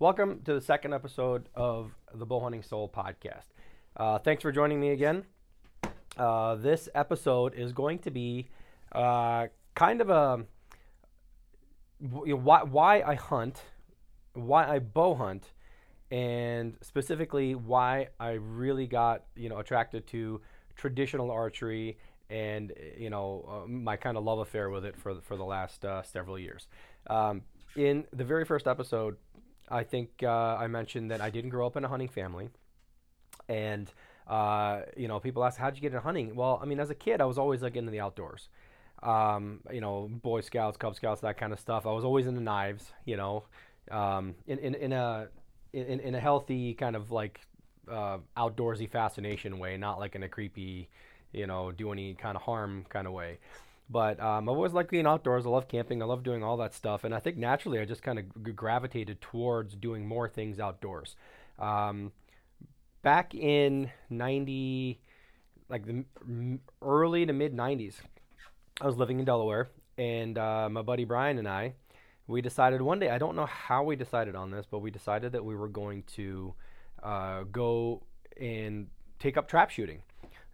Welcome to the second episode of the Bow Hunting Soul podcast. Uh, thanks for joining me again. Uh, this episode is going to be uh, kind of a you know, why, why I hunt, why I bow hunt, and specifically why I really got you know attracted to traditional archery and you know uh, my kind of love affair with it for for the last uh, several years. Um, in the very first episode, I think uh, I mentioned that I didn't grow up in a hunting family, and uh, you know people ask how'd you get into hunting? Well, I mean as a kid I was always like into the outdoors. Um, you know, Boy Scouts, Cub Scouts, that kind of stuff. I was always into knives. You know, um, in, in in a in, in a healthy kind of like uh, outdoorsy fascination way, not like in a creepy, you know, do any kind of harm kind of way. But um, I've always liked being outdoors. I love camping. I love doing all that stuff. And I think naturally I just kind of g- gravitated towards doing more things outdoors. Um, back in 90, like the early to mid 90s, I was living in Delaware. And uh, my buddy Brian and I, we decided one day, I don't know how we decided on this, but we decided that we were going to uh, go and take up trap shooting.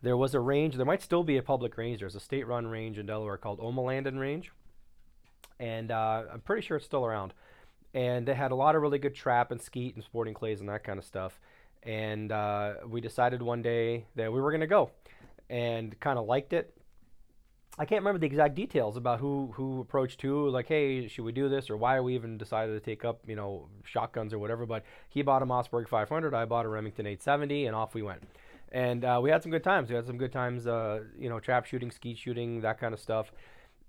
There was a range, there might still be a public range. There's a state run range in Delaware called Ommelanden Range. And uh, I'm pretty sure it's still around. And they had a lot of really good trap and skeet and sporting clays and that kind of stuff. And uh, we decided one day that we were going to go and kind of liked it. I can't remember the exact details about who who approached who, like, hey, should we do this, or why we even decided to take up, you know, shotguns or whatever. But he bought a Mossberg 500, I bought a Remington 870, and off we went. And uh, we had some good times. We had some good times, uh, you know, trap shooting, skeet shooting, that kind of stuff.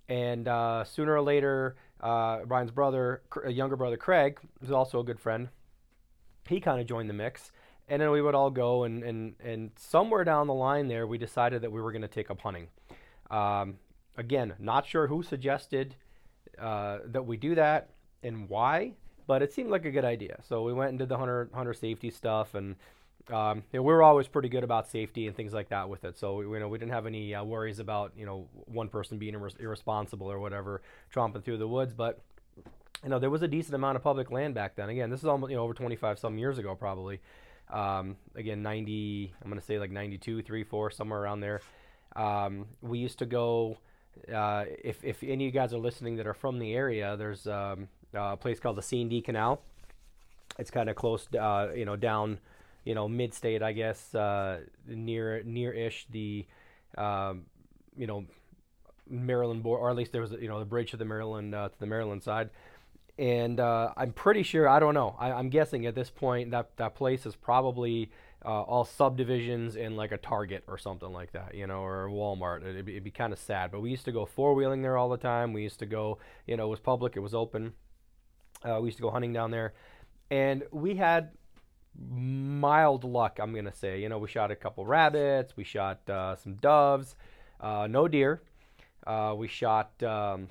And uh, sooner or later, uh, Brian's brother, a younger brother, Craig, who's also a good friend, he kind of joined the mix. And then we would all go, and, and, and somewhere down the line there, we decided that we were going to take up hunting. Um, again, not sure who suggested uh, that we do that and why, but it seemed like a good idea. So we went and did the hunter hunter safety stuff, and um, we were always pretty good about safety and things like that with it. So you know, we didn't have any uh, worries about you know one person being ir- irresponsible or whatever, tromping through the woods. But you know, there was a decent amount of public land back then. Again, this is almost you know over 25 some years ago probably. Um, again, 90, I'm going to say like 92, 3, 4, somewhere around there. Um, we used to go, uh, if, if any of you guys are listening that are from the area, there's um, a place called the C&D Canal. It's kind of close, uh, you know, down, you know, mid-state, I guess, uh, near near-ish the, um, you know, Maryland border, or at least there was, you know, the bridge to the Maryland uh, to the Maryland side. And uh, I'm pretty sure, I don't know, I, I'm guessing at this point that that place is probably uh, all subdivisions in like a Target or something like that, you know, or Walmart. It'd be, it'd be kind of sad. But we used to go four wheeling there all the time. We used to go, you know, it was public, it was open. Uh, we used to go hunting down there, and we had mild luck. I'm gonna say, you know, we shot a couple rabbits, we shot uh, some doves, uh, no deer. Uh, we shot. Um,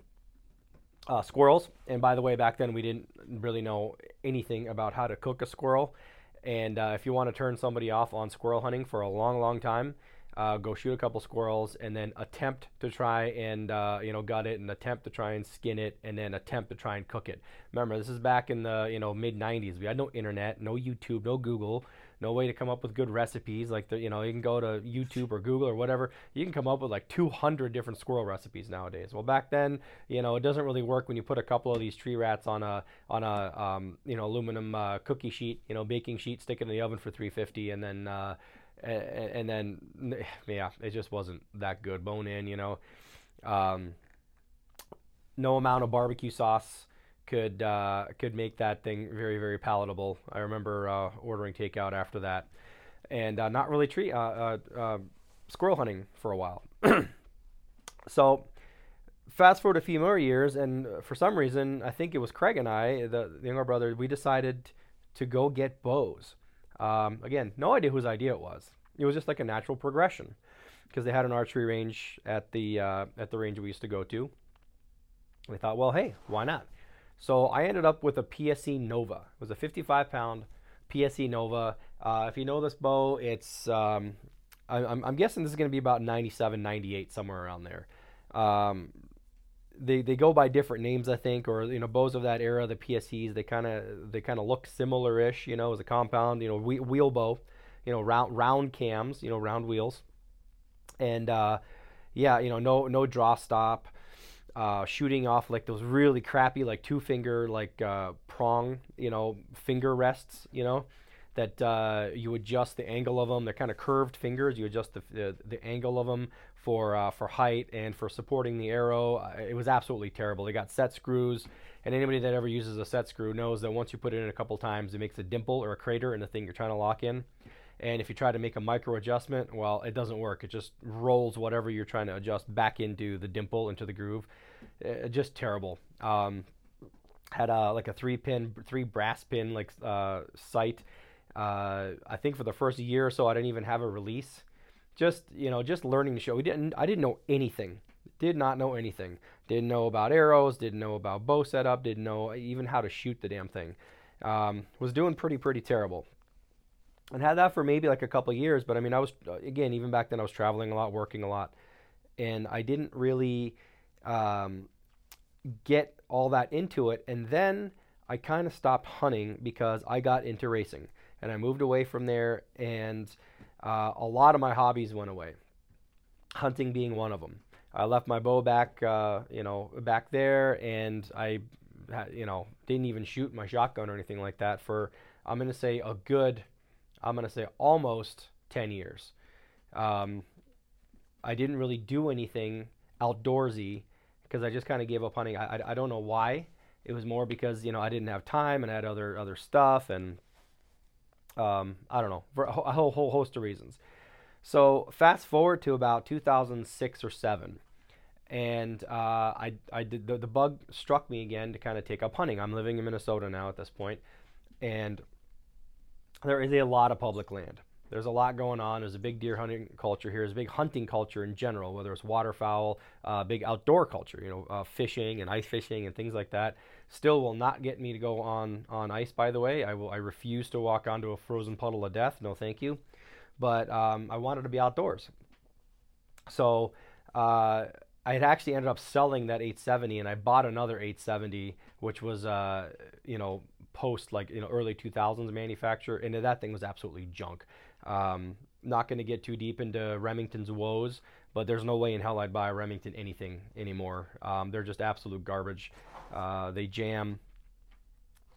uh, squirrels, and by the way, back then we didn't really know anything about how to cook a squirrel. And uh, if you want to turn somebody off on squirrel hunting for a long, long time, uh, go shoot a couple squirrels and then attempt to try and uh, you know gut it and attempt to try and skin it and then attempt to try and cook it. Remember, this is back in the you know mid 90s. We had no internet, no YouTube, no Google, no way to come up with good recipes. Like the, you know, you can go to YouTube or Google or whatever. You can come up with like 200 different squirrel recipes nowadays. Well, back then, you know, it doesn't really work when you put a couple of these tree rats on a on a um, you know aluminum uh, cookie sheet, you know, baking sheet, stick it in the oven for 350, and then. Uh, and, then yeah, it just wasn't that good. Bone in, you know. Um, no amount of barbecue sauce could uh, could make that thing very very palatable. I remember uh, ordering takeout after that, and uh, not really tree uh, uh, uh, squirrel hunting for a while. so fast forward a few more years, and for some reason, I think it was Craig and I, the, the younger brother, we decided to go get bows. Um, again, no idea whose idea it was. It was just like a natural progression because they had an archery range at the uh, at the range we used to go to. We thought, well, hey, why not? So I ended up with a PSE Nova. It was a 55 pound PSE Nova. Uh, if you know this bow, it's um, I, am I'm guessing this is going to be about 97, 98, somewhere around there. Um, they, they go by different names, I think, or you know, bows of that era, the PSEs, they kind of they kind of look similar-ish, you know, as a compound, you know, wheel bow, you know, round round cams, you know, round wheels, and uh, yeah, you know, no no draw stop, uh, shooting off like those really crappy like two finger like uh, prong, you know, finger rests, you know, that uh, you adjust the angle of them. They're kind of curved fingers. You adjust the, the, the angle of them for uh, for height and for supporting the arrow. Uh, it was absolutely terrible. They got set screws, and anybody that ever uses a set screw knows that once you put it in a couple times, it makes a dimple or a crater in the thing you're trying to lock in. And if you try to make a micro adjustment, well, it doesn't work. It just rolls whatever you're trying to adjust back into the dimple, into the groove. Uh, just terrible. Um, had a like a three pin, three brass pin like uh, sight. Uh, I think for the first year or so, I didn't even have a release just you know just learning the show. We didn't I didn't know anything. Did not know anything. Didn't know about arrows. Didn't know about bow setup. Didn't know even how to shoot the damn thing. Um, was doing pretty pretty terrible. And had that for maybe like a couple years. But I mean, I was again even back then I was traveling a lot, working a lot, and I didn't really um, get all that into it. And then I kind of stopped hunting because I got into racing, and I moved away from there and uh, a lot of my hobbies went away. Hunting being one of them. I left my bow back, uh, you know, back there, and I, you know, didn't even shoot my shotgun or anything like that for I'm gonna say a good, I'm gonna say almost 10 years. Um, I didn't really do anything outdoorsy because I just kind of gave up hunting. I, I, I don't know why. It was more because you know I didn't have time and I had other other stuff and um, I don't know, for a whole, whole host of reasons. So fast forward to about 2006 or seven, and uh, I, I did the, the bug struck me again to kind of take up hunting. I'm living in Minnesota now at this point, and there is a lot of public land. There's a lot going on. There's a big deer hunting culture here. There's a big hunting culture in general, whether it's waterfowl, uh, big outdoor culture, you know, uh, fishing and ice fishing and things like that. Still will not get me to go on on ice. By the way, I will. I refuse to walk onto a frozen puddle of death. No, thank you. But um, I wanted to be outdoors. So uh, I had actually ended up selling that 870, and I bought another 870, which was uh, you know post like you know early 2000s manufacture, and that thing was absolutely junk. Um, not going to get too deep into Remington's woes, but there's no way in hell I'd buy a Remington anything anymore. Um, they're just absolute garbage. Uh, they jam.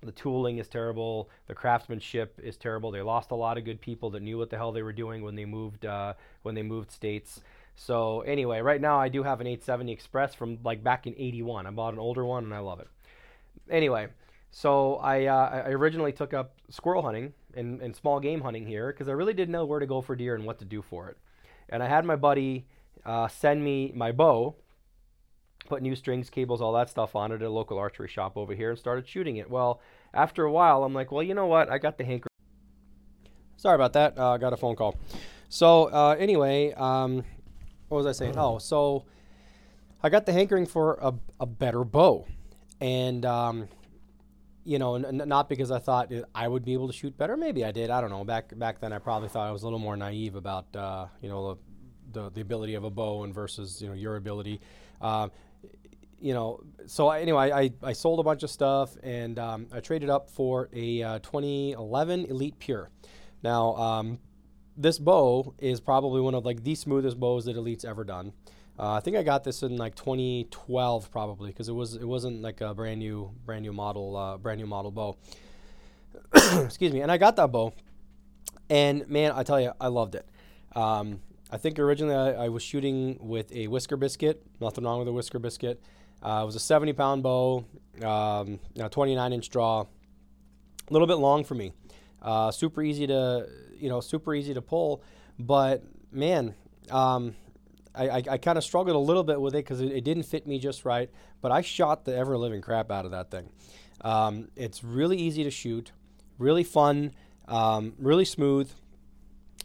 The tooling is terrible. The craftsmanship is terrible. They lost a lot of good people that knew what the hell they were doing when they moved uh, when they moved states. So anyway, right now I do have an 870 Express from like back in '81. I bought an older one and I love it. Anyway, so I, uh, I originally took up squirrel hunting and, and small game hunting here because I really didn't know where to go for deer and what to do for it. And I had my buddy uh, send me my bow, put new strings, cables, all that stuff on it at a local archery shop over here and started shooting it. Well, after a while, I'm like, well, you know what? I got the hanker. Sorry about that. Uh, I got a phone call. So uh, anyway, um, what was I saying? Oh, so I got the hankering for a, a better bow. And um, you know, n- not because I thought I would be able to shoot better. Maybe I did. I don't know. Back back then, I probably thought I was a little more naive about uh, you know the, the, ability of a bow and versus you know your ability. Um, you know, so I, anyway, I, I sold a bunch of stuff and um, I traded up for a uh, 2011 Elite Pure. Now, um, this bow is probably one of like the smoothest bows that Elite's ever done. Uh, I think I got this in like 2012 probably because it was it wasn't like a brand new brand new model uh, brand new model bow. Excuse me, and I got that bow, and man, I tell you, I loved it. Um, I think originally I, I, was shooting with a whisker biscuit. Nothing wrong with a whisker biscuit. Uh, it was a 70 pound bow, um, 29 inch draw, a little bit long for me. Uh, super easy to you know super easy to pull, but man, um, I, I, I kind of struggled a little bit with it because it, it, didn't fit me just right, but I shot the ever living crap out of that thing. Um, it's really easy to shoot, really fun, um, really smooth.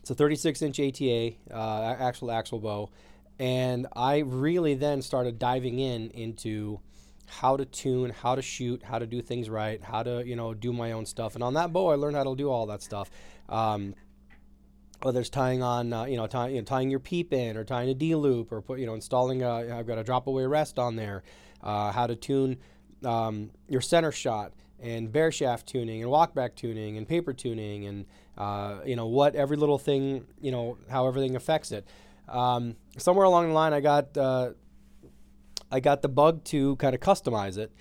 It's a 36 inch ATA, uh, actual axle bow. And I really then started diving in into how to tune, how to shoot, how to do things right, how to, you know, do my own stuff. And on that bow, I learned how to do all that stuff. Um, whether it's tying on, uh, you know, tie, you know, tying your peep in or tying a D loop or put, you know, installing a, I've got a drop away rest on there, uh, how to tune um, your center shot and bare shaft tuning and walkback tuning and paper tuning and, uh, you know, what every little thing, you know, how everything affects it. Um, somewhere along the line, I got, uh, I got the bug to kind of customize it.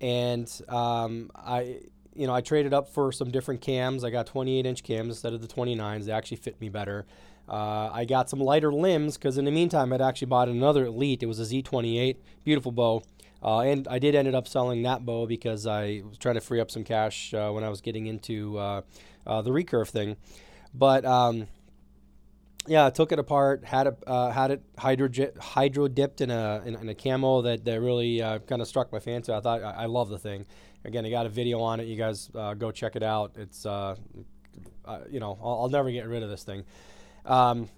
And um, I, you know, I traded up for some different cams. I got 28 inch cams instead of the 29s. They actually fit me better. Uh, I got some lighter limbs because in the meantime, I'd actually bought another Elite. It was a Z28, beautiful bow. Uh, and I did ended up selling that bow because I was trying to free up some cash uh, when I was getting into uh, uh, the recurve thing. But um, yeah, I took it apart, had it uh, had it hydro dipped in a in, in, a camo that, that really kind of struck my fancy. I thought I, I love the thing. Again, I got a video on it. You guys uh, go check it out. It's, uh, uh, you know, I'll, I'll, never get rid of this thing. Um,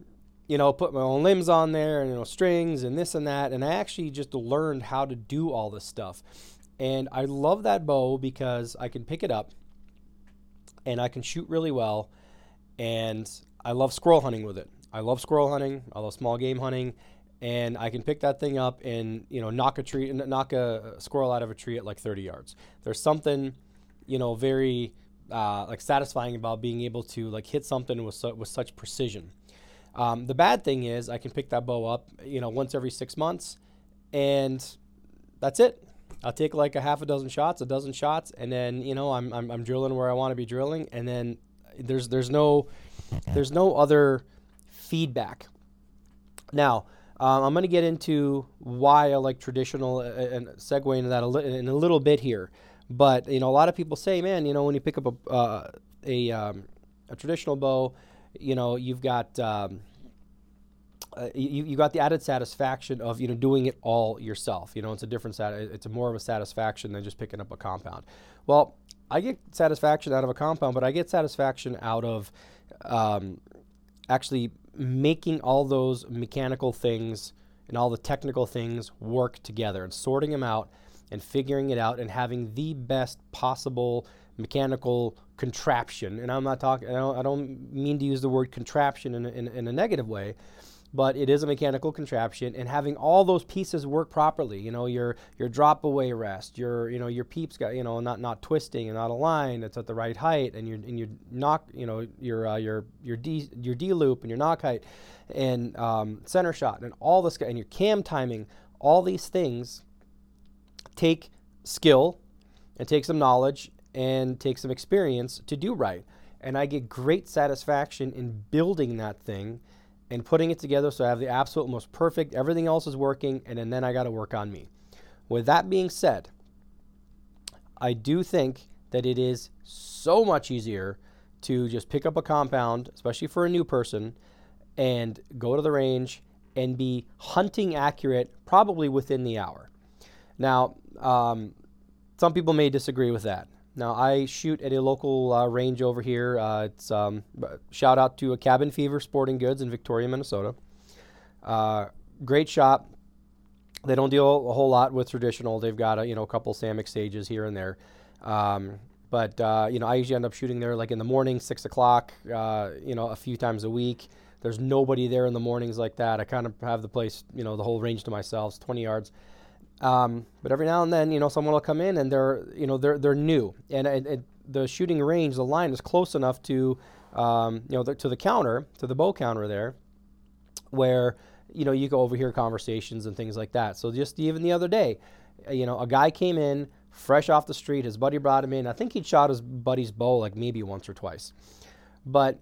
you know, put my own limbs on there and, you know, strings and this and that. And I actually just learned how to do all this stuff. And I love that bow because I can pick it up and I can shoot really well. And I love squirrel hunting with it. I love squirrel hunting. I love small game hunting and I can pick that thing up and you know knock a tree, knock a squirrel out of a tree at like 30 yards. There's something, you know, very uh, like satisfying about being able to like hit something with su- with such precision. Um, the bad thing is I can pick that bow up, you know, once every six months, and that's it. I'll take like a half a dozen shots, a dozen shots, and then you know I'm I'm, I'm drilling where I want to be drilling, and then there's there's no there's no other feedback. Now um, I'm going to get into why I like traditional uh, uh, and segue into that a li- in a little bit here. But you know, a lot of people say, man, you know, when you pick up a uh, a, um, a traditional bow, you know, you've got um, uh, you, you got the added satisfaction of you know doing it all yourself. You know, it's a different it's more of a satisfaction than just picking up a compound. Well, I get satisfaction out of a compound, but I get satisfaction out of um, actually making all those mechanical things and all the technical things work together and sorting them out and figuring it out and having the best possible mechanical contraption. And I'm not talking, I don't, I don't mean to use the word contraption in a, in, in a negative way, but it is a mechanical contraption and having all those pieces work properly you know your your drop away rest your you know your peeps got you know not not twisting and not aligned it's at the right height and your and your nock you know your uh, your your d your d loop and your nock height and um, center shot and all this and your cam timing all these things take skill and take some knowledge and take some experience to do right. And i get great satisfaction in building that thing and putting it together so I have the absolute most perfect, everything else is working, and then, then I got to work on me. With that being said, I do think that it is so much easier to just pick up a compound, especially for a new person, and go to the range and be hunting accurate probably within the hour. Now, um, some people may disagree with that. Now, I shoot at a local uh, range over here. Uh, it's um, shout out to a Cabin Fever Sporting Goods in Victoria, Minnesota. Uh, great shop. They don't deal a whole lot with traditional. They've got a you know a couple Samick Sages here and there. Um, but uh, you know, I usually end up shooting there like in the morning, six o'clock. Uh, you know, a few times a week. There's nobody there in the mornings like that. I kind of have the place, you know, the whole range to myself. It's 20 yards. Um, but every now and then, you know, someone will come in and they're, you know, they're they're new, and, and, and the shooting range, the line is close enough to, um, you know, the, to the counter, to the bow counter there, where you know you go overhear conversations and things like that. So just even the other day, uh, you know, a guy came in fresh off the street. His buddy brought him in. I think he'd shot his buddy's bow like maybe once or twice, but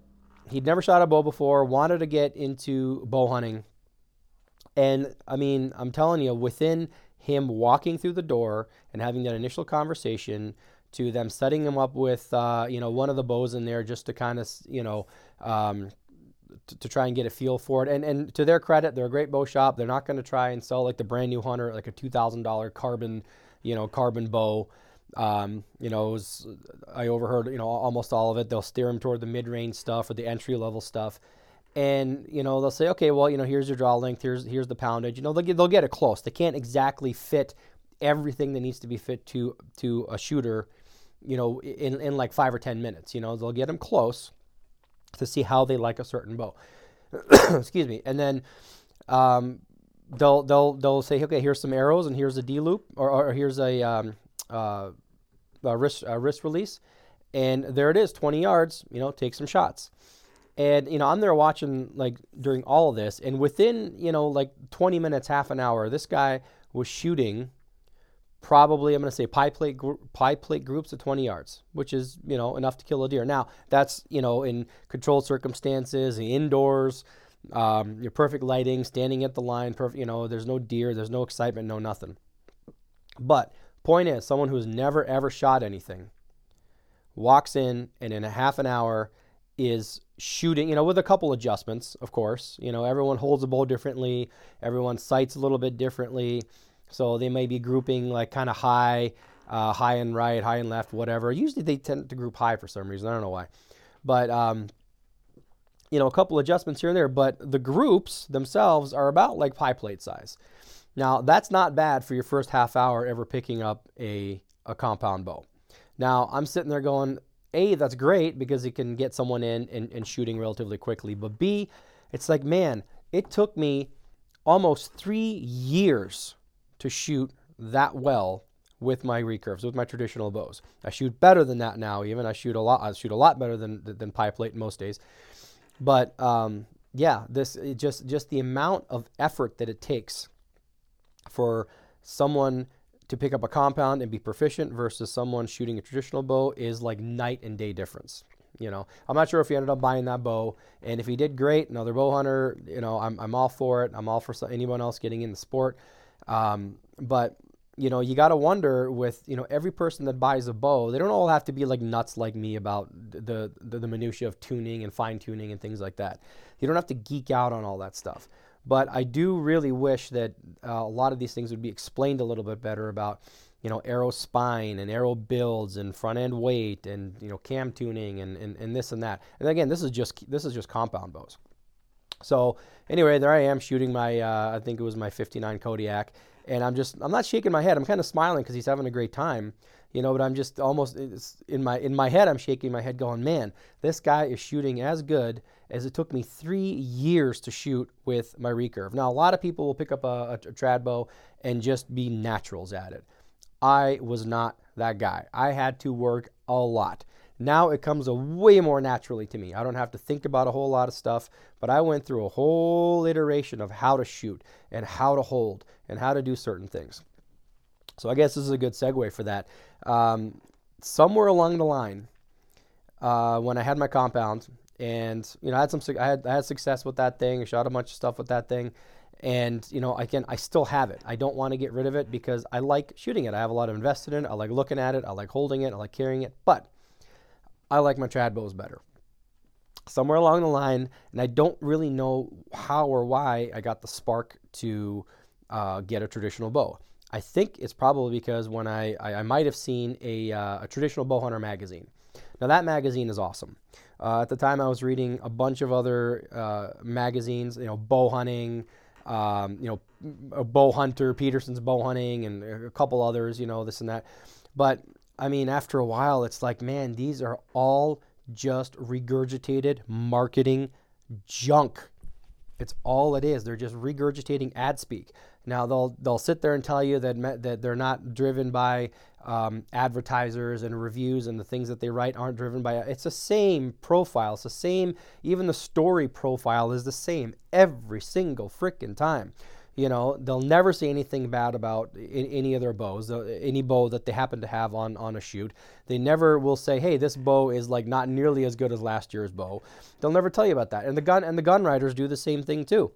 he'd never shot a bow before. Wanted to get into bow hunting, and I mean, I'm telling you, within him walking through the door and having that initial conversation to them setting him up with uh, you know one of the bows in there just to kind of you know um, to, to, try and get a feel for it. And and to their credit they're a great bow shop. They're not going to try and sell like the brand new hunter like a $2000 carbon you know carbon bow. Um, you know was, i overheard you know almost all of it. They'll steer them toward the mid-range stuff or the entry level stuff and you know they'll say, okay, well, you know, here's your draw length, here's here's the poundage. You know, they'll get they'll get it close. They can't exactly fit everything that needs to be fit to to a shooter, you know, in in like five or ten minutes. You know, they'll get them close, to see how they like a certain bow. Excuse me. And then um, they'll they'll they'll say, okay, here's some arrows and here's a D loop or, or here's a, um, uh, a wrist a wrist release, and there it is, 20 yards. You know, take some shots. And you know, I'm there watching like during all of this, and within you know like 20 minutes, half an hour, this guy was shooting probably I'm going to say pie plate gr- pie plate groups of 20 yards, which is you know enough to kill a deer. Now that's you know in controlled circumstances, indoors, um, your perfect lighting, standing at the line, perfect. You know, there's no deer, there's no excitement, no nothing. But point is, someone who's never ever shot anything walks in and in a half an hour is shooting, you know, with a couple adjustments, of course. You know, everyone holds a bow differently, everyone sights a little bit differently. So they may be grouping like kind of high, uh, high and right, high and left, whatever. Usually they tend to group high for some reason. I don't know why. But, um, you know, a couple adjustments here and there. But the groups themselves are about like pie plate size. Now, that's not bad for your first half hour ever picking up a, a compound bow. Now, I'm sitting there going, A, that's great because it can get someone in and, and shooting relatively quickly. But B, it's like, man, it took me almost three years to shoot that well with my recurves, with my traditional bows. I shoot better than that now. Even I shoot a lot. I shoot a lot better than than pie plate most days. But um, yeah, this just just the amount of effort that it takes for someone to pick up a compound and be proficient versus someone shooting a traditional bow is like night and day difference. You know, I'm not sure if he ended up buying that bow, and if he did, great. Another bow hunter, you know, I'm, I'm all for it. I'm all for anyone else getting in the sport. Um, but you know, you got to wonder with you know every person that buys a bow, they don't all have to be like nuts like me about the the, the minutia of tuning and fine tuning and things like that. You don't have to geek out on all that stuff. But I do really wish that uh, a lot of these things would be explained a little bit better about you know arrow spine and arrow builds and front end weight and you know cam tuning and, and, and this and that. And again, this is just this is just compound bows. So anyway, there I am shooting my, uh, I think it was my 59 Kodiak, and I'm just, I'm not shaking my head. I'm kind of smiling because he's having a great time, you know. But I'm just almost in my in my head, I'm shaking my head, going, man, this guy is shooting as good as it took me three years to shoot with my recurve. Now, a lot of people will pick up a, a, a trad bow and just be naturals at it. I was not that guy. I had to work a lot. Now it comes a way more naturally to me. I don't have to think about a whole lot of stuff, but I went through a whole iteration of how to shoot and how to hold and how to do certain things. So I guess this is a good segue for that. Um, somewhere along the line, uh, when I had my compound, and you know, I had some, I had, I had success with that thing. I shot a bunch of stuff with that thing, and you know, again, I still have it. I don't want to get rid of it because I like shooting it. I have a lot of invested in it. I like looking at it. I like holding it. I like carrying it. But I like my trad bows better. Somewhere along the line, and I don't really know how or why I got the spark to uh, get a traditional bow. I think it's probably because when I, I, I might have seen a, uh, a traditional bow hunter magazine. Now, that magazine is awesome. Uh, at the time, I was reading a bunch of other uh, magazines, you know, bow hunting, um, you know, a Bow Hunter, Petersen's Bow Hunting, and a couple others, you know, this and that. But I mean, after a while, it's like, man, these are all just regurgitated marketing junk. It's all it is. They're just regurgitating ad speak. Now they'll they'll sit there and tell you that that they're not driven by um, advertisers and reviews and the things that they write aren't driven by. It's the same profile. It's the same. Even the story profile is the same every single freaking time. You know, they'll never say anything bad about any of their bows, any bow that they happen to have on, on a shoot. They never will say, "Hey, this bow is like not nearly as good as last year's bow." They'll never tell you about that. And the gun and the gun writers do the same thing too.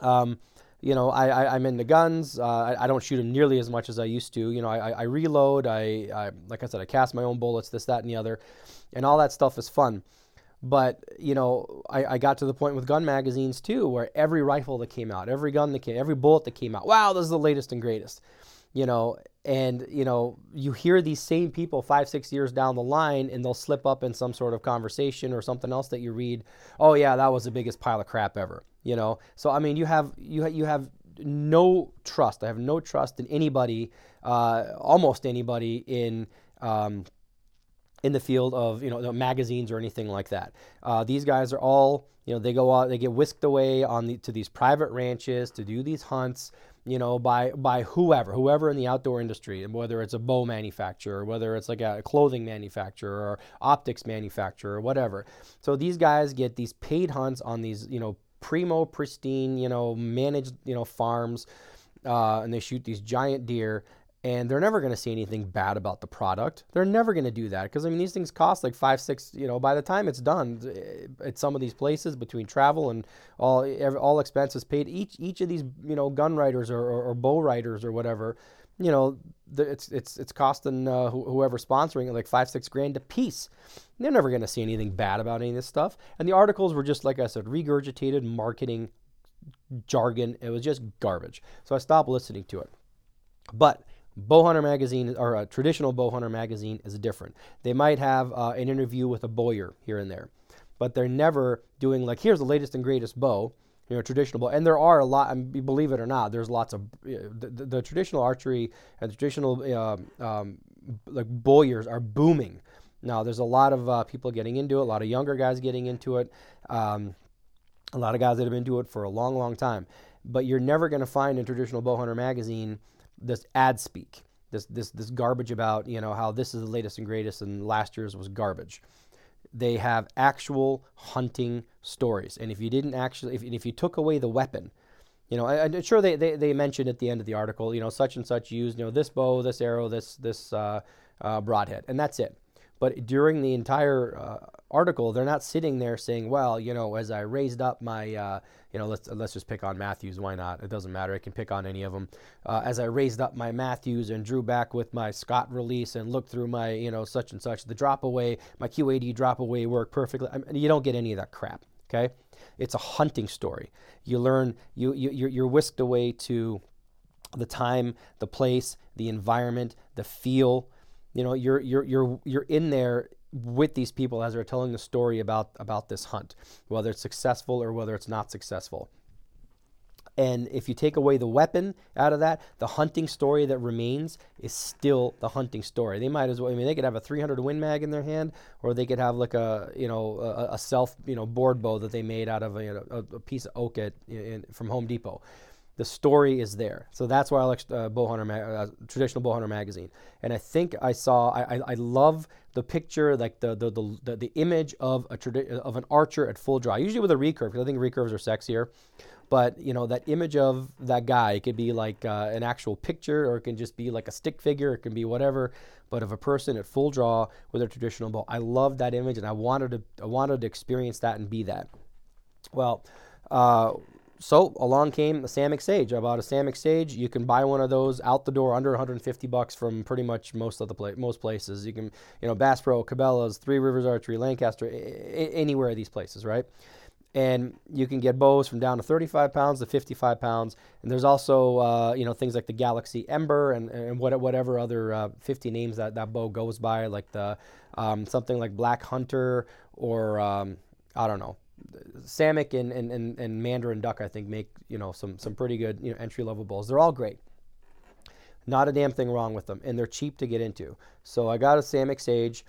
Um, you know, I, I am into guns. Uh, I, I, don't shoot them nearly as much as I used to. You know, I, I reload. I, I like I said, I cast my own bullets. This, that, and the other, and all that stuff is fun. But you know, I, I, got to the point with gun magazines too, where every rifle that came out, every gun that came, every bullet that came out, wow, this is the latest and greatest. You know, and you know, you hear these same people five, six years down the line, and they'll slip up in some sort of conversation or something else that you read. Oh yeah, that was the biggest pile of crap ever. You know, so I mean, you have you you have no trust. I have no trust in anybody, uh, almost anybody in. Um, in the field of you know magazines or anything like that. Uh, these guys are all you know they go out they get whisked away on the, to these private ranches to do these hunts you know by by whoever whoever in the outdoor industry whether it's a bow manufacturer whether it's like a clothing manufacturer or optics manufacturer or whatever so these guys get these paid hunts on these you know primo pristine you know managed you know farms uh, and they shoot these giant deer and they're never going to say anything bad about the product. They're never going to do that because I mean these things cost like five, six. You know, by the time it's done eh, at some of these places, between travel and all all expenses paid, each each of these you know gun writers or, or, or bow writers or whatever, you know, the, it's it's it's costing uh, wh- whoever sponsoring it like five, six grand a piece. They're never going to see anything bad about any of this stuff. And the articles were just like I said, regurgitated marketing jargon. It was just garbage. So I stopped listening to it. But Bowhunter magazine or a traditional bowhunter magazine is different. They might have uh, an interview with a bowyer here and there, but they're never doing like here's the latest and greatest bow, you know, traditional bow. And there are a lot. And believe it or not, there's lots of the, the, the traditional archery and traditional uh, um, like bowyers are booming. Now there's a lot of uh, people getting into it, a lot of younger guys getting into it, um, a lot of guys that have been doing it for a long, long time. But you're never going to find in traditional bowhunter magazine this ad speak, this this this garbage about you know how this is the latest and greatest and last year's was garbage. They have actual hunting stories, and if you didn't actually, if, if you took away the weapon, you know, I, am sure they, they they mentioned at the end of the article, you know, such and such used, you know, this bow, this arrow, this this uh, uh, broadhead, and that's it. But during the entire uh, article, they're not sitting there saying, "Well, you know, as I raised up my, uh, you know, let's let's just pick on Mathews. Why not? It doesn't matter. I can pick on any of them. Uh, as I raised up my Mathews and drew back with my Scott release and looked through my, you know, such and such, the drop away, my Q80 drop away worked perfectly. I mean, you don't get any of that crap. Okay, it's a hunting story. You learn. You you you're whisked away to the time, the place, the environment, the feel. You know, you're you're you're you're in there with these people as they're telling the story about about this hunt, whether it's successful or whether it's not successful. And if you take away the weapon out of that, the hunting story that remains is still the hunting story. They might as well. I mean, they could have a 300 Win Mag in their hand, or they could have like a you know a, a self you know board bow that they made out of a, a, a piece of oak at, in, from Home Depot the story is there. So that's why I like uh, Bowhunter, uh, traditional Bowhunter magazine. And I think I saw, I, I, I love the picture, like the the, the, the, the image of a tradi- of an archer at full draw, usually with a recurve, because I think recurves are sexier. But you know that image of that guy, it could be like uh, an actual picture, or it can just be like a stick figure. It can be whatever. But of a person at full draw with a traditional bow, I love that image, and I wanted to I wanted to experience that and be that. Well, uh, so along came the Samick Sage. I bought a Samick Sage. You can buy one of those out the door under 150 bucks from pretty much most of the pla- most places. You can, you know, Bass Pro, Cabela's, Three Rivers Archery, Lancaster, anywhere of these places, right? And you can get bows from down to 35 pounds to 55 pounds. And there's also, uh, you know, things like the Galaxy Ember and, and whatever other uh, 50 names that that bow goes by, like the um, something like Black Hunter or um, I don't know Samick and, and, and, and, Mandarin Duck, I think, make you know some some pretty good you know entry level bowls. They're all great. Not a damn thing wrong with them, and they're cheap to get into. So I got a Samick Sage,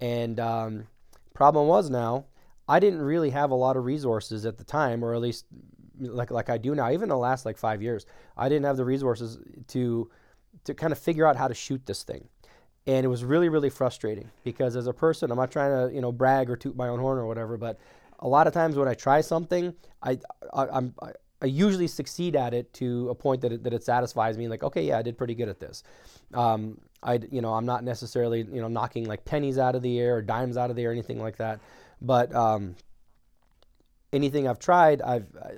and um, problem was now I didn't really have a lot of resources at the time, or at least like like I do now. Even the last like five years, I didn't have the resources to to kind of figure out how to shoot this thing and it was really really frustrating because as a person i'm not trying to you know brag or toot my own horn or whatever but a lot of times when I try something, I, I am I, I usually succeed at it to a point that it, that it satisfies me. Like, okay, yeah, I did pretty good at this. Um, I, you know, I'm not necessarily, you know, knocking like pennies out of the air or dimes out of the air or anything like that. But um, anything I've tried, I've, I,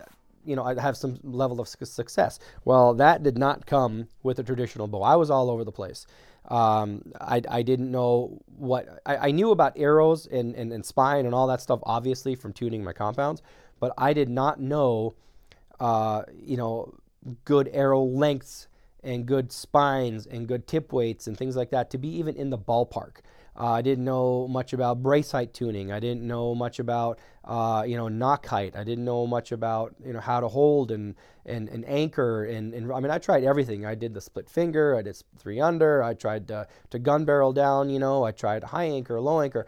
you know, I have some level of success. Well, that did not come with a traditional bow. I was all over the place. Um, I, I didn't know what I, I knew about arrows and, and, and spine and all that stuff, obviously from tuning my compounds, but I did not know, uh, you know, good arrow lengths and good spines and good tip weights and things like that to be even in the ballpark. Uh, I didn't know much about brace height tuning. I didn't know much about uh, you know nock height. I didn't know much about you know how to hold and and, and anchor and, and I mean I tried everything. I did the split finger. I did three under. I tried to, to gun barrel down. You know I tried high anchor, low anchor.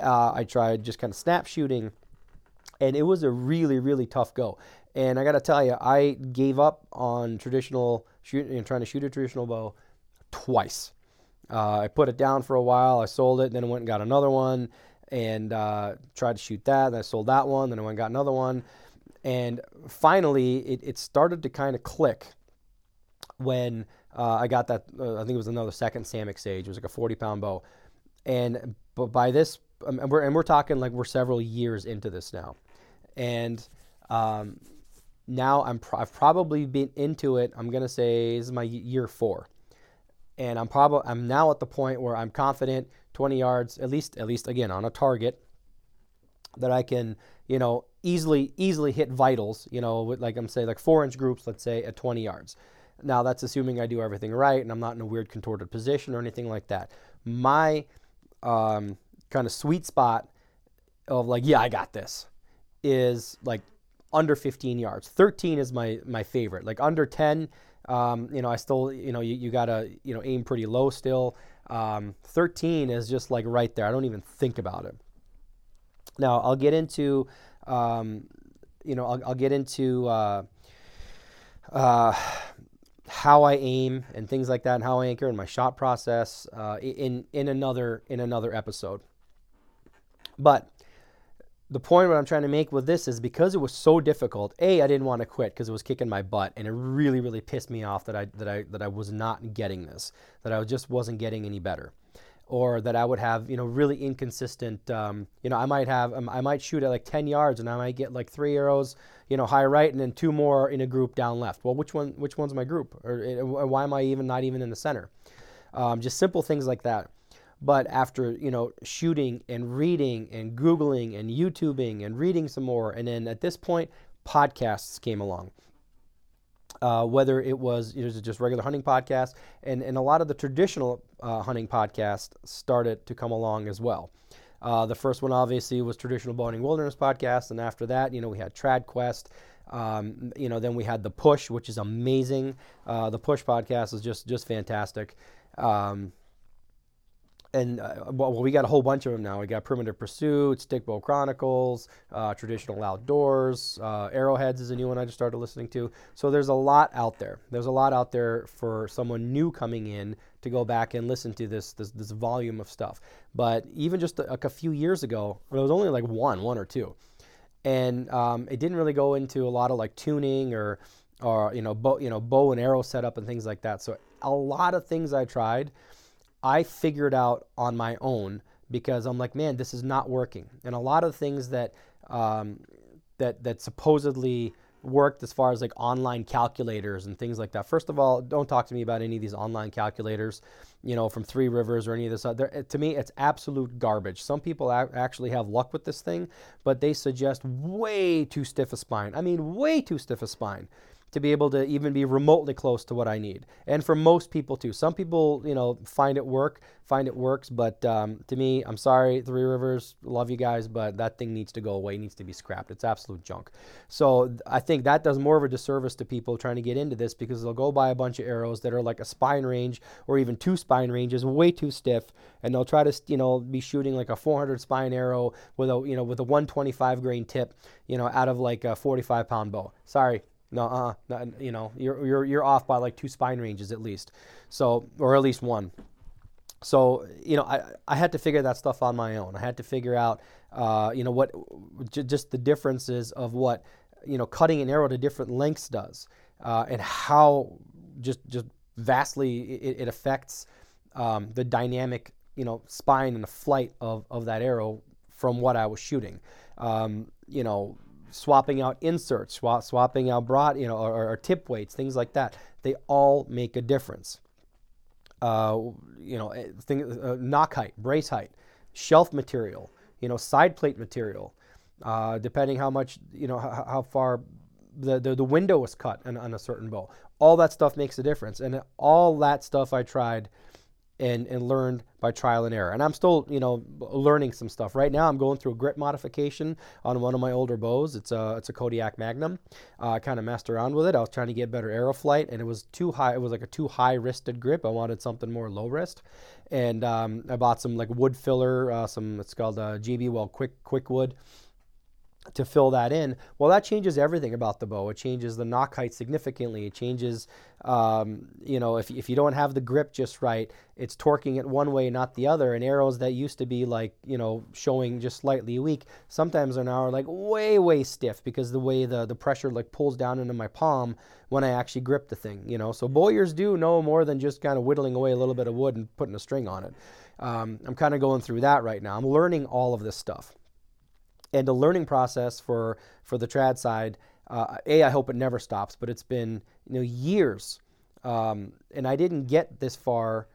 Uh, I tried just kind of snap shooting, and it was a really really tough go. And I got to tell you, I gave up on traditional shooting and trying to shoot a traditional bow twice. Uh, I put it down for a while. I sold it, then I went and got another one and uh, tried to shoot that. Then I sold that one. Then I went and got another one. And finally, it, it started to kind of click when uh, I got that. Uh, I think it was another second Samick Sage. It was like a 40 pound bow. And but by this, um, and we're, and we're talking like we're several years into this now. And um, now I'm pro- I've probably been into it. I'm gonna say this is my year four, and I'm probably I'm now at the point where I'm confident 20 yards at least at least again on a target that I can you know easily easily hit vitals. You know, with like I'm saying like four inch groups, let's say at 20 yards. Now that's assuming I do everything right and I'm not in a weird contorted position or anything like that. My um, kind of sweet spot of like yeah I got this is like under 15 yards. 13 is my my favorite. Like under 10, um, you know, I still, you know, you, you gotta, you know, aim pretty low still. Um, 13 is just like right there. I don't even think about it. Now I'll get into, um, you know, I'll, I'll get into uh, uh, how I aim and things like that, and how I anchor and my shot process uh, in in another in another episode. But the point what I'm trying to make with this is because it was so difficult. A, I didn't want to quit because it was kicking my butt, and it really, really pissed me off that I that I that I was not getting this, that I just wasn't getting any better, or that I would have you know really inconsistent. Um, you know, I might have um, I might shoot at like 10 yards, and I might get like three arrows, you know, high right, and then two more in a group down left. Well, which one which one's my group, or, or why am I even not even in the center? Um, just simple things like that. But after you know shooting and reading and googling and YouTubing and reading some more, and then at this point, podcasts came along. Uh, whether it was you know, just regular hunting podcasts, and, and a lot of the traditional uh, hunting podcasts started to come along as well. Uh, the first one obviously was traditional boating wilderness podcast, and after that, you know, we had TradQuest. Um, you know, then we had the Push, which is amazing. Uh, the Push podcast is just just fantastic. Um, and uh, well, we got a whole bunch of them now. We got Primitive Pursuit, Stickbow Chronicles, uh, Traditional Outdoors, uh, Arrowheads is a new one I just started listening to. So there's a lot out there. There's a lot out there for someone new coming in to go back and listen to this this, this volume of stuff. But even just a, like a few years ago, there was only like one, one or two, and um, it didn't really go into a lot of like tuning or or you know bow you know bow and arrow setup and things like that. So a lot of things I tried I figured out on my own because I'm like, man, this is not working. And a lot of things that um, that that supposedly worked as far as like online calculators and things like that. First of all, don't talk to me about any of these online calculators, you know, from Three Rivers or any of this. Other. To me, it's absolute garbage. Some people actually have luck with this thing, but they suggest way too stiff a spine. I mean, way too stiff a spine to be able to even be remotely close to what I need. And for most people too. Some people, you know, find it work, find it works, but um, to me, I'm sorry, Three Rivers, love you guys, but that thing needs to go away, It needs to be scrapped. It's absolute junk. So I think that does more of a disservice to people trying to get into this because they'll go buy a bunch of arrows that are like a spine range or even two spine ranges, way too stiff, and they'll try to, you know, be shooting like a 400 spine arrow with a, you know, with a 125 grain tip, you know, out of like a 45 pound bow. Sorry, no, uh, you know, you're, you're, you're off by like two spine ranges at least. So, or at least one. So, you know, I, I had to figure that stuff on my own. I had to figure out, uh, you know, what, j- just the differences of what, you know, cutting an arrow to different lengths does, uh, and how just, just vastly it, it affects um, the dynamic, you know, spine and the flight of, of that arrow from what I was shooting. Um, you know, swapping out inserts, swap, swapping out broad, you know, or, or, tip weights, things like that. They all make a difference. Uh, you know, eh, thing, uh, nock height, brace height, shelf material, you know, side plate material, uh, depending how much, you know, how, how far the, the, the, window was cut on, on, a certain bow. All that stuff makes a difference. And all that stuff I tried and, and learned by trial and error. And I'm still, you know, learning some stuff. Right now, I'm going through a grip modification on one of my older bows. It's a it's a Kodiak Magnum. Uh, I kind of messed around with it. I was trying to get better arrow flight, and it was too high. It was like a too high wristed grip. I wanted something more low wrist, and um, I bought some like wood filler. Uh, some it's called uh, J-B Weld Quick KwikWood to fill that in, well, that changes everything about the bow. It changes the nock height significantly. It changes, um, you know, if, if you don't have the grip just right, it's torquing it one way, not the other. And arrows that used to be like, you know, showing just slightly weak, sometimes are now like way, way stiff because the way the, the pressure like pulls down into my palm when I actually grip the thing, you know. So bowyers do know more than just kind of whittling away a little bit of wood and putting a string on it. Um, I'm kind of going through that right now. I'm learning all of this stuff and the learning process for for the trad side. Uh, a, I hope it never stops, but it's been you know years, um, and I didn't get this far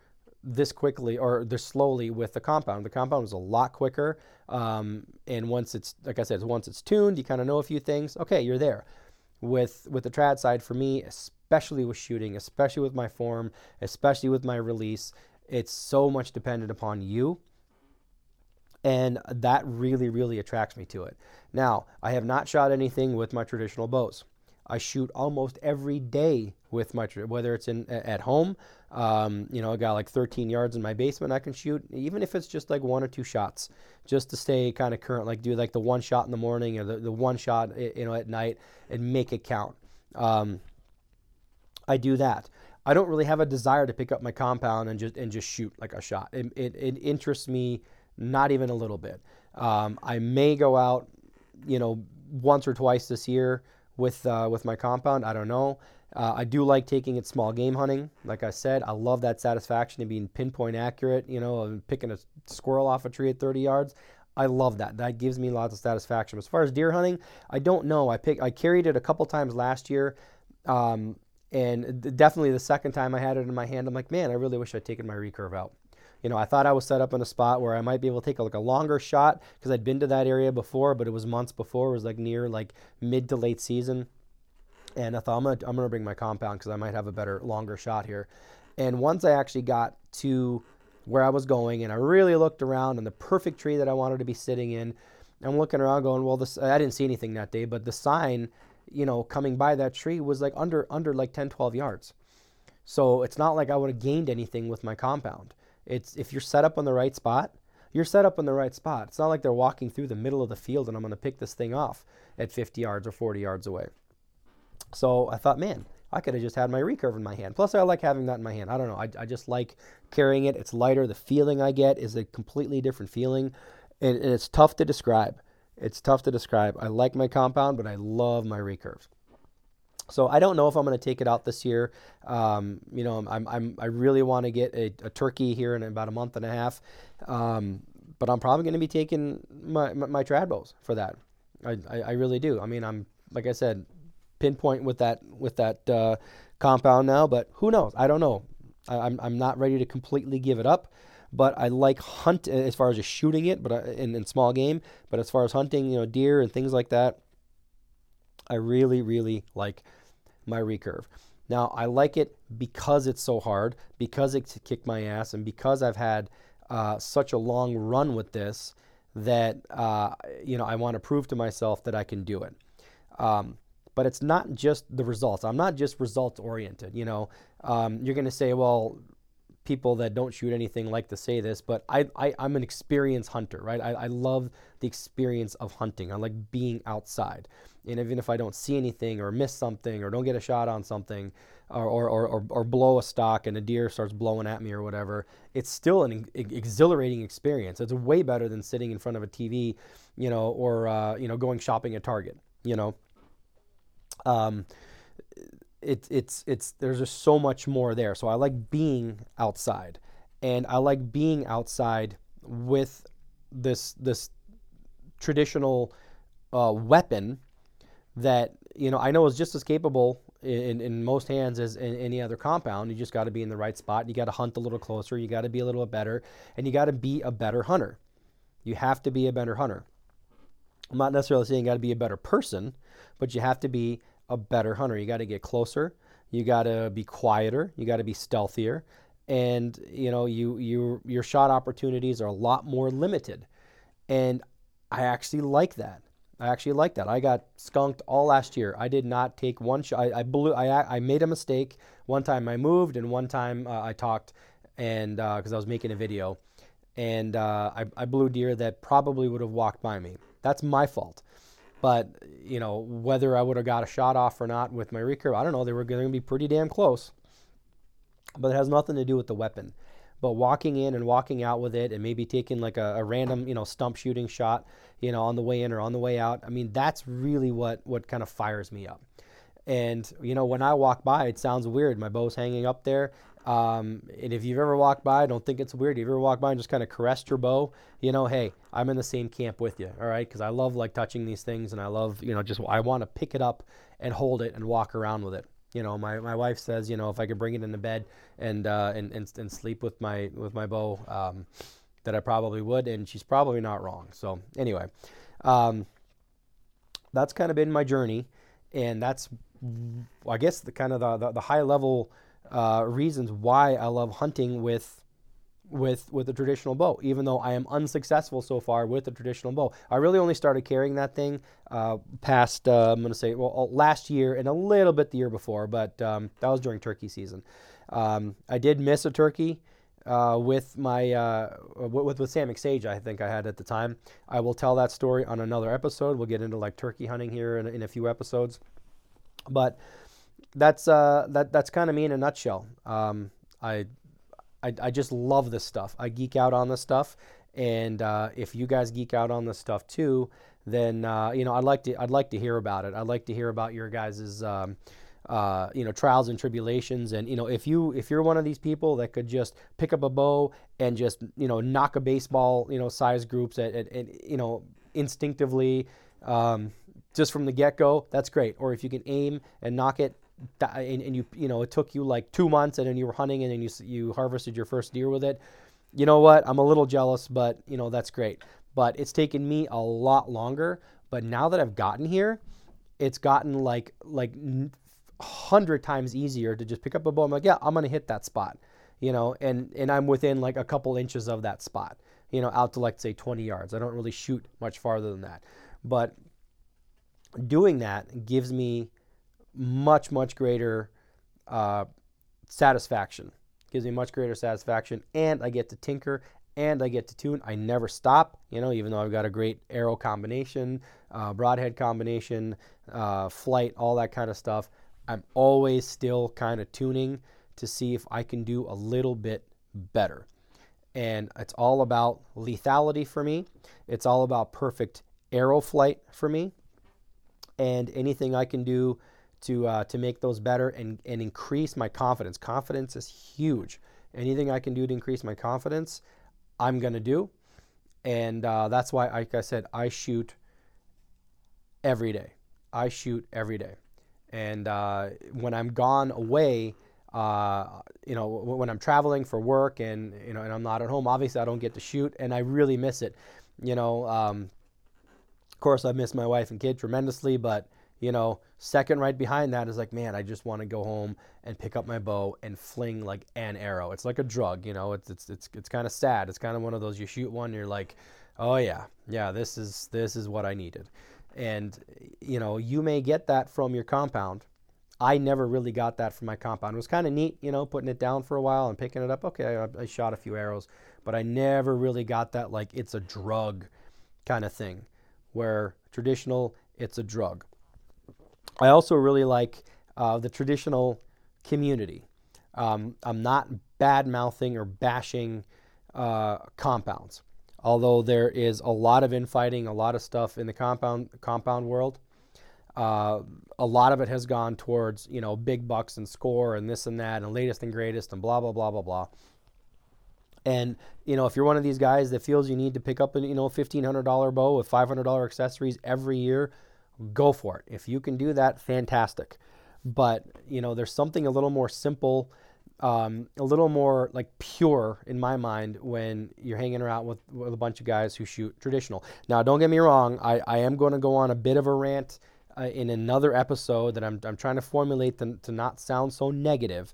this quickly or this slowly with the compound. The compound was a lot quicker, um, and once it's like I said, once it's tuned, you kind of know a few things. Okay, you're there. With with the trad side, for me, especially with shooting, especially with my form, especially with my release, it's so much dependent upon you and that really, really attracts me to it. Now, I have not shot anything with my traditional bows. I shoot almost every day with my, whether it's in at home, um, you know, I got like 13 yards in my basement I can shoot, even if it's just like one or two shots, just to stay kind of current, like do like the one shot in the morning or the, the one shot, you know, at night and make it count. Um, I do that. I don't really have a desire to pick up my compound and just and just shoot like a shot. It, it, it interests me not even a little bit. Um, I may go out, you know, once or twice this year with uh, with my compound. I don't know. Uh, I do like taking it small game hunting. Like I said, I love that satisfaction of being pinpoint accurate. You know, picking a squirrel off a tree at 30 yards. I love that. That gives me lots of satisfaction. As far as deer hunting, I don't know. I pick. I carried it a couple times last year. Um, and definitely the second time I had it in my hand, I'm like, man, I really wish I'd taken my recurve out. You know, I thought I was set up in a spot where I might be able to take a, like a longer shot because I'd been to that area before, but it was months before. It was like near like mid to late season, and I thought I'm gonna I'm gonna bring my compound because I might have a better longer shot here. And once I actually got to where I was going, and I really looked around, and the perfect tree that I wanted to be sitting in, I'm looking around going, well, this I didn't see anything that day, but the sign, you know, coming by that tree was like under under like 10, 12 yards. So it's not like I would have gained anything with my compound. It's if you're set up on the right spot, you're set up on the right spot. It's not like they're walking through the middle of the field and I'm going to pick this thing off at 50 yards or 40 yards away. So I thought, man, I could have just had my recurve in my hand. Plus, I like having that in my hand. I don't know. I, I just like carrying it. It's lighter. The feeling I get is a completely different feeling. And, and it's tough to describe. It's tough to describe. I like my compound, but I love my recurves. So I don't know if I'm going to take it out this year. Um, you know, I'm, I'm, i really want to get a, a, turkey here in about a month and a half. Um, but I'm probably going to be taking my, my, my trad bows for that. I, I, I, really do. I mean, I'm, like I said, pinpoint with that, with that uh, compound now, but who knows? I don't know. I, I'm, I'm not ready to completely give it up but I like hunt as far as just shooting it, but I, in, in small game. But as far as hunting, you know, deer and things like that, I really, really like my recurve. Now, I like it because it's so hard, because it kicked my ass, and because I've had uh, such a long run with this that, uh, you know, I want to prove to myself that I can do it. Um, but it's not just the results. I'm not just results oriented. You know, um, you're going to say, well, people that don't shoot anything like to say this, but I, I, am an experienced hunter, right? I, I love the experience of hunting. I like being outside. And even if I don't see anything or miss something or don't get a shot on something or, or, or, or blow a stock and a deer starts blowing at me or whatever, it's still an exhilarating experience. It's way better than sitting in front of a TV, you know, or, uh, you know, going shopping at Target, you know. Um, it, it's it's there's just so much more there. So I like being outside, and I like being outside with this this traditional uh, weapon that you know I know is just as capable in, in most hands as in any other compound. You just got to be in the right spot. You got to hunt a little closer. You got to be a little bit better, and you got to be a better hunter. You have to be a better hunter. I'm not necessarily saying you got to be a better person, but you have to be a better hunter. You got to get closer. You got to be quieter. You got to be stealthier. and you know you you your shot opportunities are a lot more limited, and I actually like that. I actually like that. I got skunked all last year. I did not take one shot. I, I blew. I I made a mistake one time. I moved, and one time uh, I talked, and because uh, I was making a video, and uh, I, I blew deer that probably would have walked by me. That's my fault. But you know whether I would have got a shot off or not with my recurve, I don't know. They were going to be pretty damn close. But it has nothing to do with the weapon. But walking in and walking out with it, and maybe taking like a, a random, you know, stump shooting shot, you know, on the way in or on the way out. I mean, that's really what what kind of fires me up. And you know, when I walk by, it sounds weird. My bow's hanging up there. Um, and if you've ever walked by, don't think it's weird. If you ever walked by and just kind of caressed your bow, you know, hey, I'm in the same camp with you, all right? Because I love like touching these things, and I love, you know, just I want to pick it up and hold it and walk around with it. You know, my, my wife says, you know, if I could bring it into bed and uh, and, and, and sleep with my with my bow, um, that I probably would, and she's probably not wrong. So anyway, um, that's kind of been my journey, and that's I guess the kind of the, the, the high level uh, reasons why I love hunting with with with the traditional bow, even though I am unsuccessful so far with the traditional bow. I really only started carrying that thing uh, past uh, I'm to say well uh, last year and a little bit the year before, but um, that was during turkey season. Um, I did miss a turkey. Uh, with my uh, with with Samick Sage, I think I had at the time. I will tell that story on another episode. We'll get into like turkey hunting here in, in a few episodes, but that's uh, that that's kind of me in a nutshell. Um, I, I, I just love this stuff. I geek out on this stuff, and uh, if you guys geek out on this stuff too, then uh, you know I'd like to I'd like to hear about it. I'd like to hear about your guys's. Um, uh, you know trials and tribulations and you know if you if you're one of these people that could just pick up a bow and just you know knock a baseball you know size groups at, at, at you know instinctively um, just from the get-go that's great or if you can aim and knock it and, and you you know it took you like two months and then you were hunting and then you you harvested your first deer with it. You know what? I'm a little jealous but you know that's great. But it's taken me a lot longer. But now that i've gotten here it's gotten like like hundred times easier to just pick up a bow. I'm like yeah i'm gonna hit that spot you know? And and i'm within like a couple inches of that spot you know out to like say 20 yards. I don't really shoot much farther than that. But doing that gives me much, much greater uh, satisfaction. Gives me much greater satisfaction, and I get to tinker and I get to tune. I never stop, you know, even though I've got a great arrow combination, uh, broadhead combination, uh, flight, all that kind of stuff. I'm always still kind of tuning to see if I can do a little bit better. And it's all about lethality for me. It's all about perfect arrow flight for me. And anything I can do to uh, to make those better and and increase my confidence. Confidence is huge. Anything I can do to increase my confidence, I'm gonna do, and uh, that's why, like I said, I shoot every day. I shoot every day, and uh, when I'm gone away. Uh, you know, when I'm traveling for work and you know, and I'm not at home, obviously I don't get to shoot, and I really miss it. You know, um, of course I miss my wife and kid tremendously, but you know, second right behind that is like, man, I just want to go home and pick up my bow and fling like an arrow. It's like a drug, you know. It's it's it's it's kind of sad. It's kind of one of those you shoot one, you're like, oh yeah, yeah, this is this is what I needed, and you know, you may get that from your compound. I never really got that from my compound. It was kind of neat, you know, putting it down for a while and picking it up. Okay, I, I shot a few arrows, but I never really got that like it's a drug kind of thing, where traditional it's a drug I also really like uh, the traditional community. Um, I'm not bad mouthing or bashing uh, compounds, although there is a lot of infighting, a lot of stuff in the compound compound world. Uh, a lot of it has gone towards you know big bucks and score and this and that and latest and greatest and blah blah blah blah blah. And you know if you're one of these guys that feels you need to pick up a you know fifteen hundred dollar bow with five hundred dollar accessories every year go for it. If you can do that, fantastic. But you know, there's something a little more simple, um, a little more like pure in my mind when you're hanging around with, with a bunch of guys who shoot traditional. Now, don't get me wrong. I, I am going to go on a bit of a rant uh, in another episode that I'm, I'm trying to formulate to, to not sound so negative.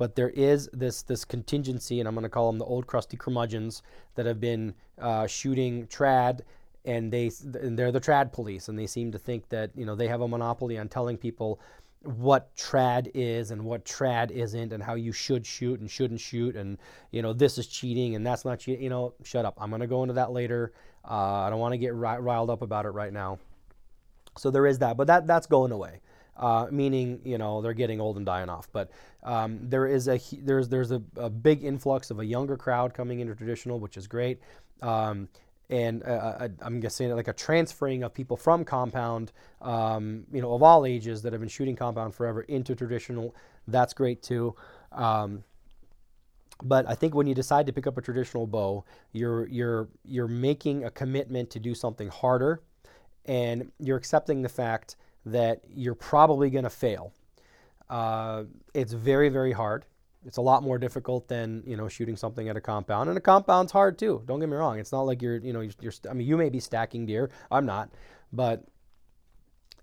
but there is this this contingency, and I'm going to call them the old crusty curmudgeons that have been uh, shooting trad, and they they're the trad police, and they seem to think that you know they have a monopoly on telling people what trad is and what trad isn't and how you should shoot and shouldn't shoot and you know this is cheating and that's not you know shut up. I'm going to go into that later. Uh, i don't want to get riled up about it right now. So there is that but that that's going away. Uh, meaning you know they're getting old and dying off. But um, there is a there's there's a, a, big influx of a younger crowd coming into traditional which is great. Um, and uh, I'm guessing like a transferring of people from compound, um, you know, of all ages that have been shooting compound forever into traditional. That's great too. Um, but I think when you decide to pick up a traditional bow, you're you're you're making a commitment to do something harder, and you're accepting the fact that you're probably going to fail. Uh, it's very very hard. It's a lot more difficult than you know shooting something at a compound, and a compound's hard too. Don't get me wrong. It's not like you're you know you're, you're I mean you may be stacking deer. I'm not, but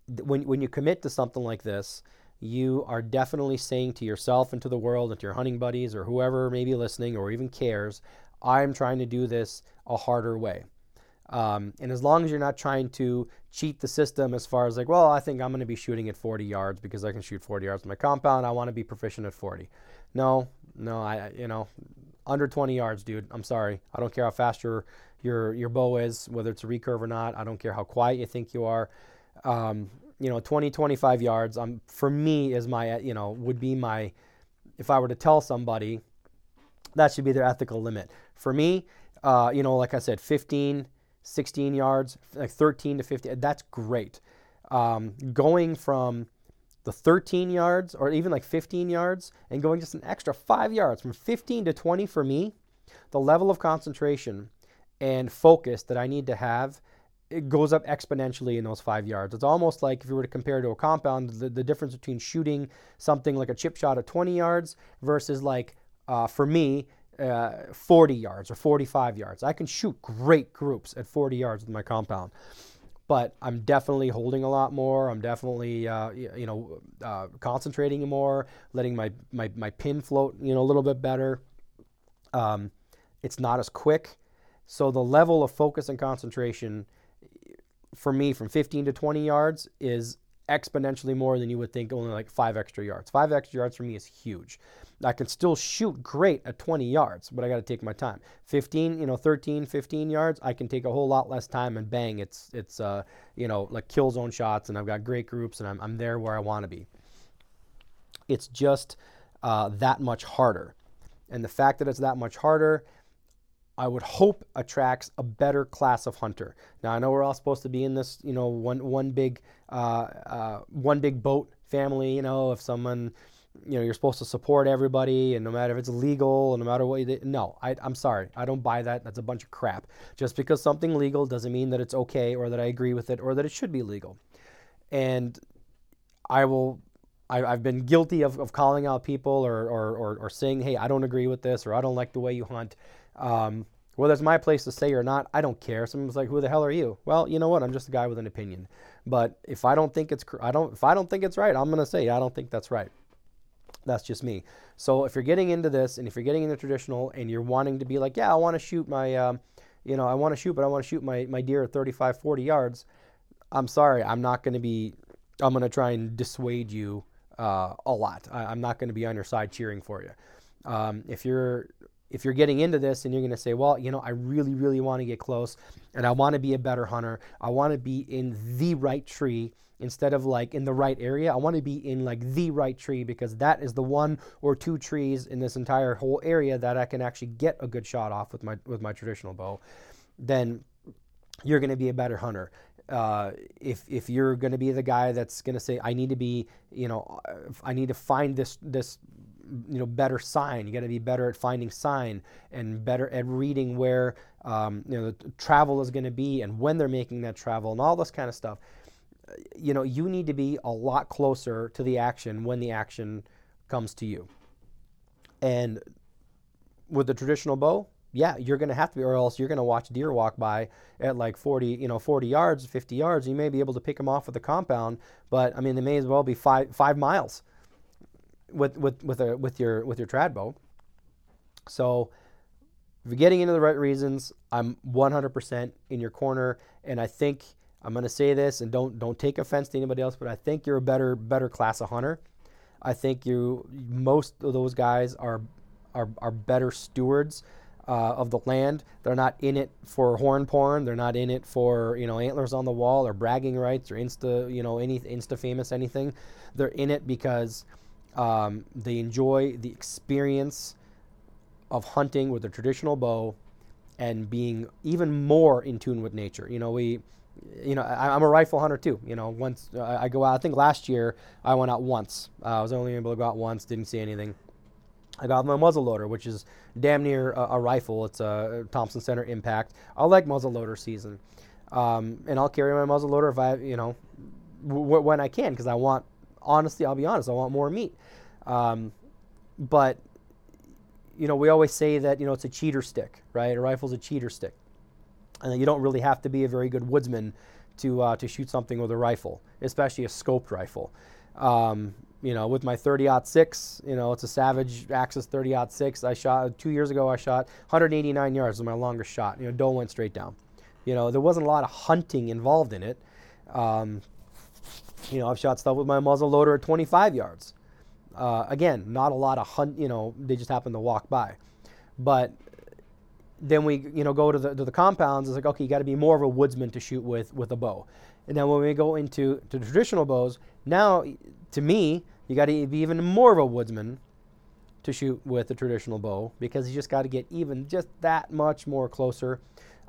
when when you commit to something like this, you are definitely saying to yourself and to the world and to your hunting buddies or whoever may be listening or even cares, I'm trying to do this a harder way. Um, and as long as you're not trying to cheat the system as far as like, well, I think I'm going to be shooting at 40 yards because I can shoot 40 yards with my compound. I want to be proficient at 40. No, no, I you know, under 20 yards, dude. I'm sorry. I don't care how fast your your your bow is, whether it's a recurve or not. I don't care how quiet you think you are. Um, you know, 20, 25 yards. Um, for me is my you know would be my if I were to tell somebody that should be their ethical limit. For me, uh, you know, like I said, 15, 16 yards, like 13 to 15. That's great. Um, going from the 13 yards or even like 15 yards and going just an extra five yards from 15 to 20 for me, the level of concentration and focus that I need to have it goes up exponentially in those five yards. It's almost like if you were to compare to a compound, the, the difference between shooting something like a chip shot at 20 yards versus like uh, for me, uh, 40 yards or 45 yards. I can shoot great groups at 40 yards with my compound but I'm definitely holding a lot more. I'm definitely, uh, you know, uh, concentrating more, letting my, my, my pin float, you know, a little bit better. Um, it's not as quick. So the level of focus and concentration for me from 15 to 20 yards is exponentially more than you would think only like five extra yards. Five extra yards for me is huge. I can still shoot great at 20 yards, but I got to take my time. 15, you know, 13, 15 yards, I can take a whole lot less time and bang, it's it's uh, you know, like kill zone shots and I've got great groups and I'm I'm there where I want to be. It's just uh, that much harder. And the fact that it's that much harder I would hope attracts a better class of hunter. Now I know we're all supposed to be in this, you know, one one big uh, uh, one big boat family. You know, if someone, you know, you're supposed to support everybody, and no matter if it's legal, and no matter what you do, no, I, I'm sorry, I don't buy that. That's a bunch of crap. Just because something legal doesn't mean that it's okay, or that I agree with it, or that it should be legal. And I will I, have been guilty of, of calling out people or, or, or, or, saying, hey, I don't agree with this or I don't like the way you hunt. Um, whether it's my place to say or not, I don't care. Someone's like, "Who the hell are you?" Well, you know what? I'm just a guy with an opinion. But if I don't think it's, I don't, if I don't think it's right, I'm gonna say I don't think that's right. That's just me. So if you're getting into this, and if you're getting into traditional, and you're wanting to be like, "Yeah, I want to shoot my, um, you know, I want to shoot, but I want to shoot my my deer at 35, 40 yards," I'm sorry, I'm not gonna be, I'm gonna try and dissuade you uh, a lot. I, am not gonna be on your side cheering for you. Um, if you're if you're getting into this and you're going to say, well, you know, I really, really want to get close and I want to be a better hunter, I want to be in the right tree instead of like in the right area. I want to be in like the right tree because that is the one or two trees in this entire whole area that I can actually get a good shot off with my with my traditional bow. Then you're going to be a better hunter. Uh, if if you're going to be the guy that's going to say I need to be, you know, I need to find this this you know better sign. You got to be better at finding sign and better at reading where um, you know the travel is going to be and when they're making that travel and all this kind of stuff. You know, you need to be a lot closer to the action when the action comes to you. And with the traditional bow, yeah, you're going to have to be, or else you're going to watch deer walk by at like 40, you know, 40 yards, 50 yards. You may be able to pick them off with a compound, but I mean, they may as well be five five miles with with with a with your with your trad bow. So if you're getting into the right reasons, I'm 100% in your corner, and I think I'm going to say this, and don't don't take offense to anybody else, but I think you're a better better class of hunter. I think you most of those guys are are, are better stewards uh, of the land. They're not in it for horn porn. They're not in it for you know antlers on the wall or bragging rights or insta you know any insta famous anything. They're in it because um, they enjoy the experience of hunting with a traditional bow and being even more in tune with nature. You know we. You know, I, am a rifle hunter too. You know, once uh, I go out, I think last year I went out once. Uh, I was only able to go out once, didn't see anything. I got my muzzle loader, which is damn near a, a rifle. It's a Thompson Center Impact. I like muzzle loader season, um, and I'll carry my muzzle loader if I, you know, w- when I can, because I want. Honestly, I'll be honest. I want more meat, um, but you know, we always say that you know it's a cheater stick, right? A rifle's a cheater stick, and you don't really have to be a very good woodsman to uh, to shoot something with a rifle, especially a scoped rifle. Um, you know, with my 30 six, you know, it's a Savage Axis 30 six. I shot two years ago. I shot 189 yards was my longest shot. You know, doe went straight down. You know, there wasn't a lot of hunting involved in it. Um, you know, I've shot stuff with my muzzle loader at 25 yards. Uh, again, not a lot of hunt. You know, they just happen to walk by. But then we, you know, go to the to the compounds. It's like, okay, you got to be more of a woodsman to shoot with with a bow. And then when we go into to traditional bows, now to me, you got to be even more of a woodsman to shoot with a traditional bow because you just got to get even just that much more closer.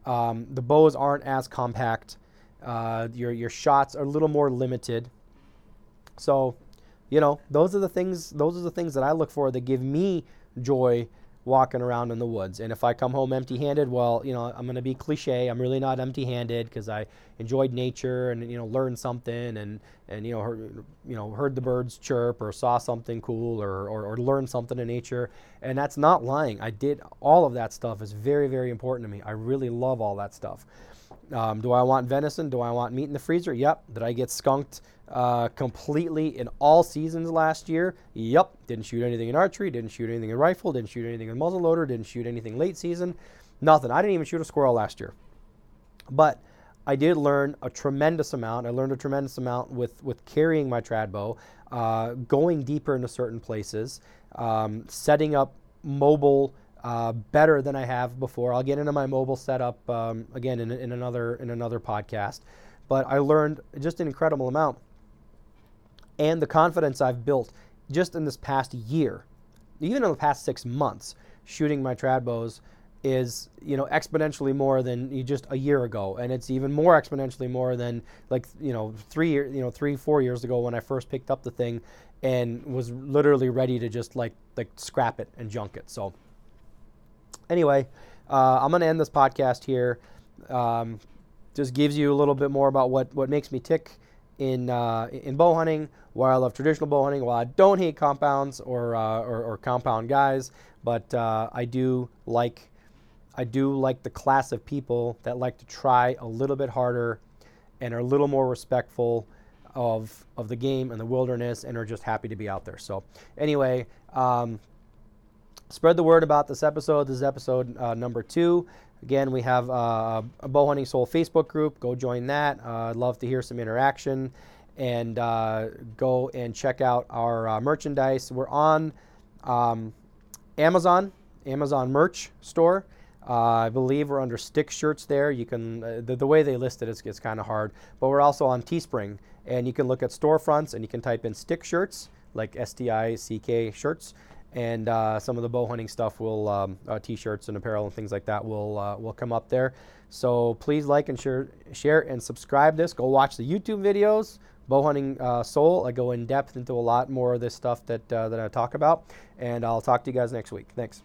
Um, the bows aren't as compact. Uh, your your shots are a little more limited. So, you know, those are the things. Those are the things that I look for that give me joy walking around in the woods. And if I come home empty handed, well, you know, I'm going to be cliche. I'm really not empty handed because I enjoyed nature and, you know, learned something and, and you, know, heard, you know, heard the birds chirp or saw something cool or, or, or learned something in nature. And that's not lying. I did all of that stuff is very, very important to me. I really love all that stuff. Um, do I want venison? Do I want meat in the freezer? Yep. Did I get skunked uh, completely in all seasons last year? Yep. Didn't shoot anything in archery. Didn't shoot anything in rifle. Didn't shoot anything in muzzleloader. Didn't shoot anything late season. Nothing. I didn't even shoot a squirrel last year. But I did learn a tremendous amount. I learned a tremendous amount with, with carrying my trad bow, uh, going deeper into certain places, um, setting up mobile uh, better than I have before. I'll get into my mobile setup um, again in, in another in another podcast, but I learned just an incredible amount, and the confidence I've built just in this past year, even in the past six months, shooting my trad bows is you know exponentially more than you just a year ago. And it's even more exponentially more than like you know three year, you know three four years ago when i first picked up the thing and was literally ready to just like like scrap it and junk it. So anyway, uh, I'm going to end this podcast here. Um, just gives you a little bit more about what, what makes me tick in uh, in bow hunting. Why I love traditional bow hunting. why I don't hate compounds or uh, or, or, compound guys, but uh, I do like I do like the class of people that like to try a little bit harder and are a little more respectful of of the game and the wilderness and are just happy to be out there. So anyway. Um, spread the word about this episode. This is episode uh, number two. Again, we have uh, a Bow Hunting Soul Facebook group. Go join that. Uh, I'd love to hear some interaction. And uh, go and check out our uh, merchandise. We're on um, Amazon, Amazon merch store. Uh, I believe we're under stick shirts there. You can the, the way they list it is it's kind of hard, but we're also on Teespring, and you can look at storefronts and you can type in stick shirts like S T I C K shirts, and uh, some of the bow hunting stuff will um, uh, t-shirts and apparel and things like that will uh, will come up there. So please like and share, share and subscribe this. Go watch the YouTube videos. Bow hunting uh, soul. I go in depth into a lot more of this stuff that uh, that I talk about, and I'll talk to you guys next week. Thanks.